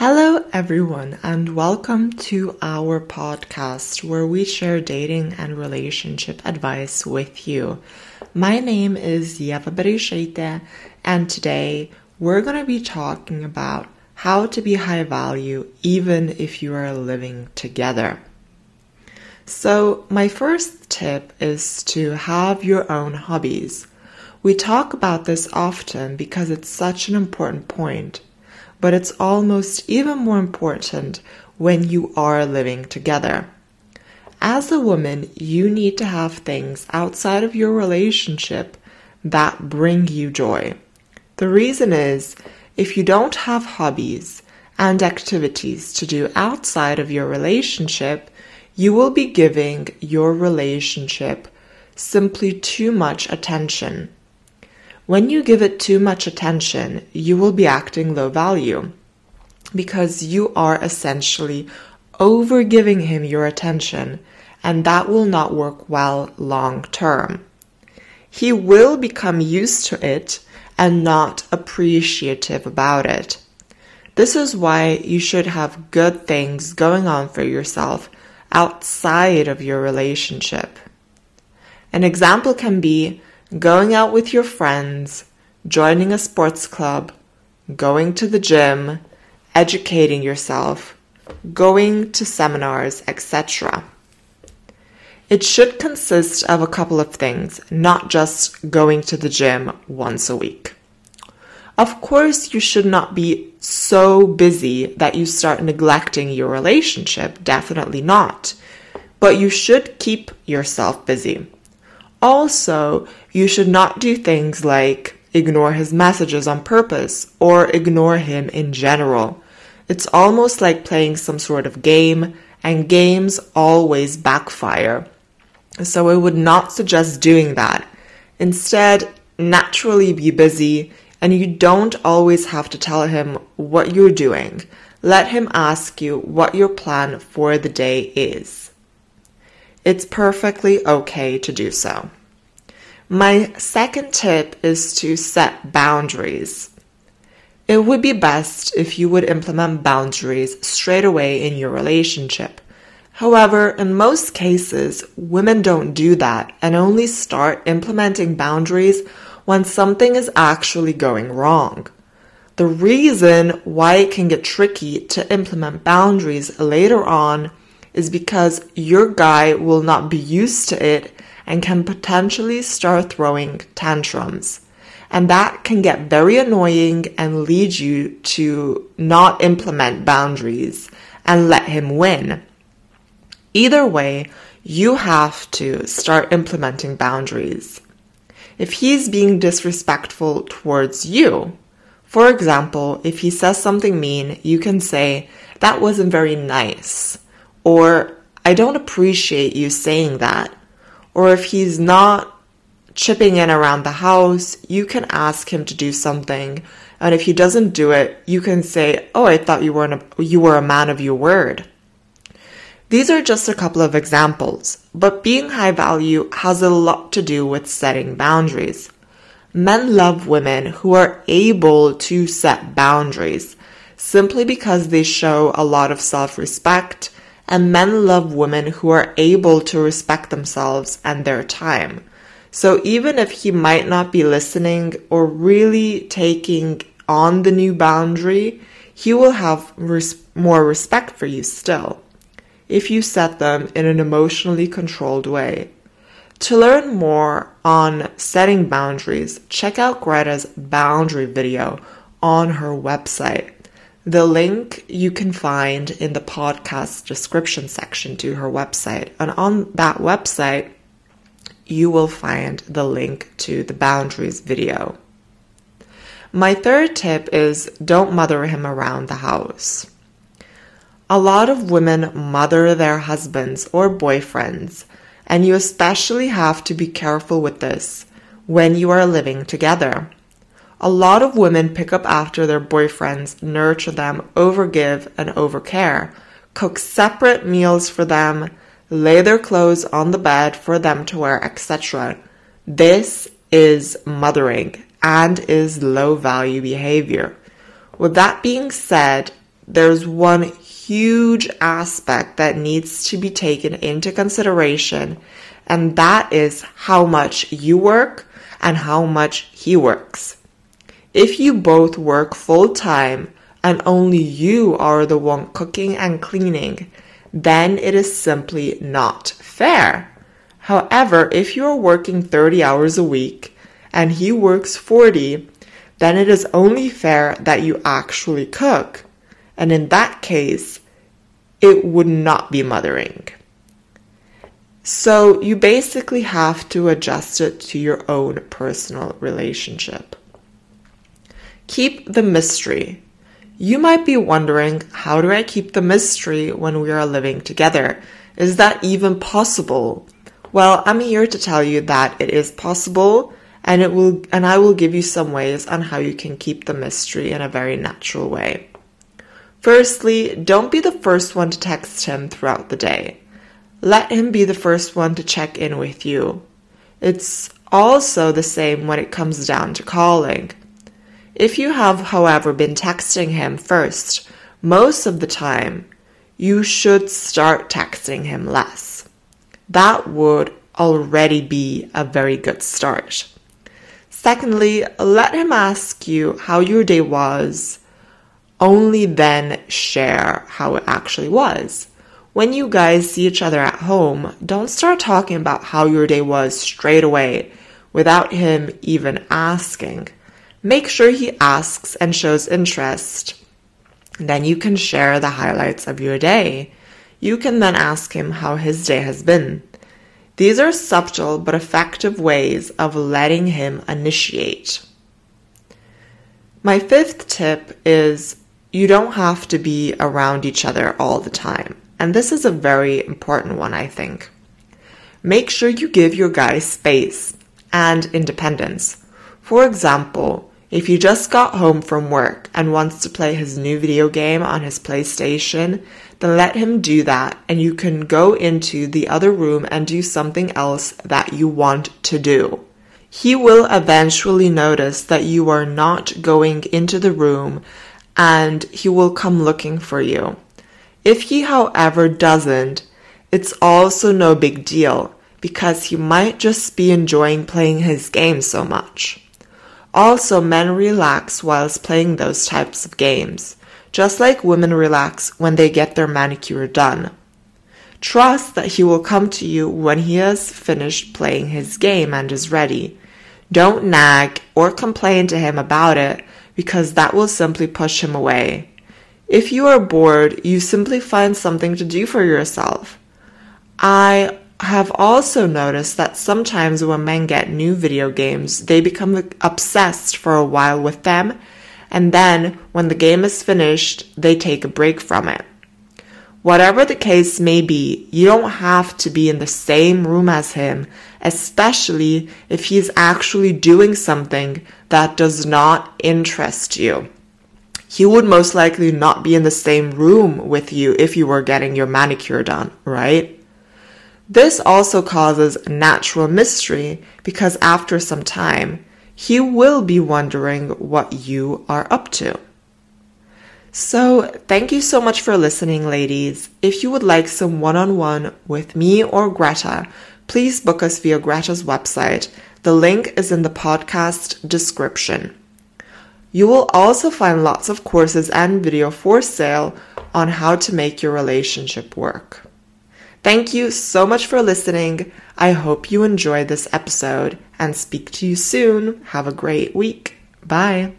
Hello, everyone, and welcome to our podcast where we share dating and relationship advice with you. My name is Yeva Bereisaite, and today we're going to be talking about how to be high value even if you are living together. So, my first tip is to have your own hobbies. We talk about this often because it's such an important point but it's almost even more important when you are living together. As a woman, you need to have things outside of your relationship that bring you joy. The reason is if you don't have hobbies and activities to do outside of your relationship, you will be giving your relationship simply too much attention when you give it too much attention, you will be acting low value because you are essentially over giving him your attention, and that will not work well long term. He will become used to it and not appreciative about it. This is why you should have good things going on for yourself outside of your relationship. An example can be going out with your friends, joining a sports club, going to the gym, educating yourself, going to seminars, etc. It should consist of a couple of things, not just going to the gym once a week. Of course, you should not be so busy that you start neglecting your relationship, definitely not. But you should keep yourself busy. Also, you should not do things like ignore his messages on purpose or ignore him in general. It's almost like playing some sort of game, and games always backfire. So I would not suggest doing that. Instead, naturally be busy, and you don't always have to tell him what you're doing. Let him ask you what your plan for the day is it's perfectly okay to do so. My second tip is to set boundaries. It would be best if you would implement boundaries straight away in your relationship. However, in most cases, women don't do that and only start implementing boundaries when something is actually going wrong. The reason why it can get tricky to implement boundaries later on is because your guy will not be used to it and can potentially start throwing tantrums. And that can get very annoying and lead you to not implement boundaries and let him win. Either way, you have to start implementing boundaries. If he's being disrespectful towards you, for example, if he says something mean, you can say, That wasn't very nice or I don't appreciate you saying that. Or if he's not chipping in around the house, you can ask him to do something. And if he doesn't do it, you can say, "Oh, I thought you were a, you were a man of your word." These are just a couple of examples, but being high value has a lot to do with setting boundaries. Men love women who are able to set boundaries simply because they show a lot of self-respect and men love women who are able to respect themselves and their time. So even if he might not be listening or really taking on the new boundary, he will have res- more respect for you still if you set them in an emotionally controlled way. To learn more on setting boundaries, check out Greta's boundary video on her website. The link you can find in the podcast description section to her website. And on that website, you will find the link to the boundaries video. My third tip is don't mother him around the house. A lot of women mother their husbands or boyfriends, and you especially have to be careful with this when you are living together. A lot of women pick up after their boyfriends, nurture them, overgive, and overcare, cook separate meals for them, lay their clothes on the bed for them to wear, etc. This is mothering and is low value behavior. With that being said, there's one huge aspect that needs to be taken into consideration, and that is how much you work and how much he works. If you both work full time and only you are the one cooking and cleaning, then it is simply not fair. However, if you're working 30 hours a week and he works 40, then it is only fair that you actually cook. And in that case, it would not be mothering. So you basically have to adjust it to your own personal relationship. Keep the mystery. You might be wondering, how do I keep the mystery when we are living together? Is that even possible? Well, I'm here to tell you that it is possible and it will and I will give you some ways on how you can keep the mystery in a very natural way. Firstly, don't be the first one to text him throughout the day. Let him be the first one to check in with you. It's also the same when it comes down to calling. If you have, however, been texting him first, most of the time, you should start texting him less. That would already be a very good start. Secondly, let him ask you how your day was. Only then share how it actually was. When you guys see each other at home, don't start talking about how your day was straight away without him even asking. Make sure he asks and shows interest. Then you can share the highlights of your day. You can then ask him how his day has been. These are subtle but effective ways of letting him initiate. My fifth tip is you don't have to be around each other all the time. And this is a very important one, I think. Make sure you give your guy space and independence. For example, if he just got home from work and wants to play his new video game on his PlayStation, then let him do that and you can go into the other room and do something else that you want to do. He will eventually notice that you are not going into the room and he will come looking for you. If he, however, doesn't, it's also no big deal because he might just be enjoying playing his game so much. Also, men relax whilst playing those types of games, just like women relax when they get their manicure done. Trust that he will come to you when he has finished playing his game and is ready. Don't nag or complain to him about it because that will simply push him away. If you are bored, you simply find something to do for yourself. I have also noticed that sometimes when men get new video games, they become obsessed for a while with them, and then when the game is finished, they take a break from it. Whatever the case may be, you don't have to be in the same room as him, especially if he's actually doing something that does not interest you. He would most likely not be in the same room with you if you were getting your manicure done, right? This also causes natural mystery because after some time, he will be wondering what you are up to. So, thank you so much for listening, ladies. If you would like some one on one with me or Greta, please book us via Greta's website. The link is in the podcast description. You will also find lots of courses and video for sale on how to make your relationship work. Thank you so much for listening. I hope you enjoyed this episode and speak to you soon. Have a great week. Bye.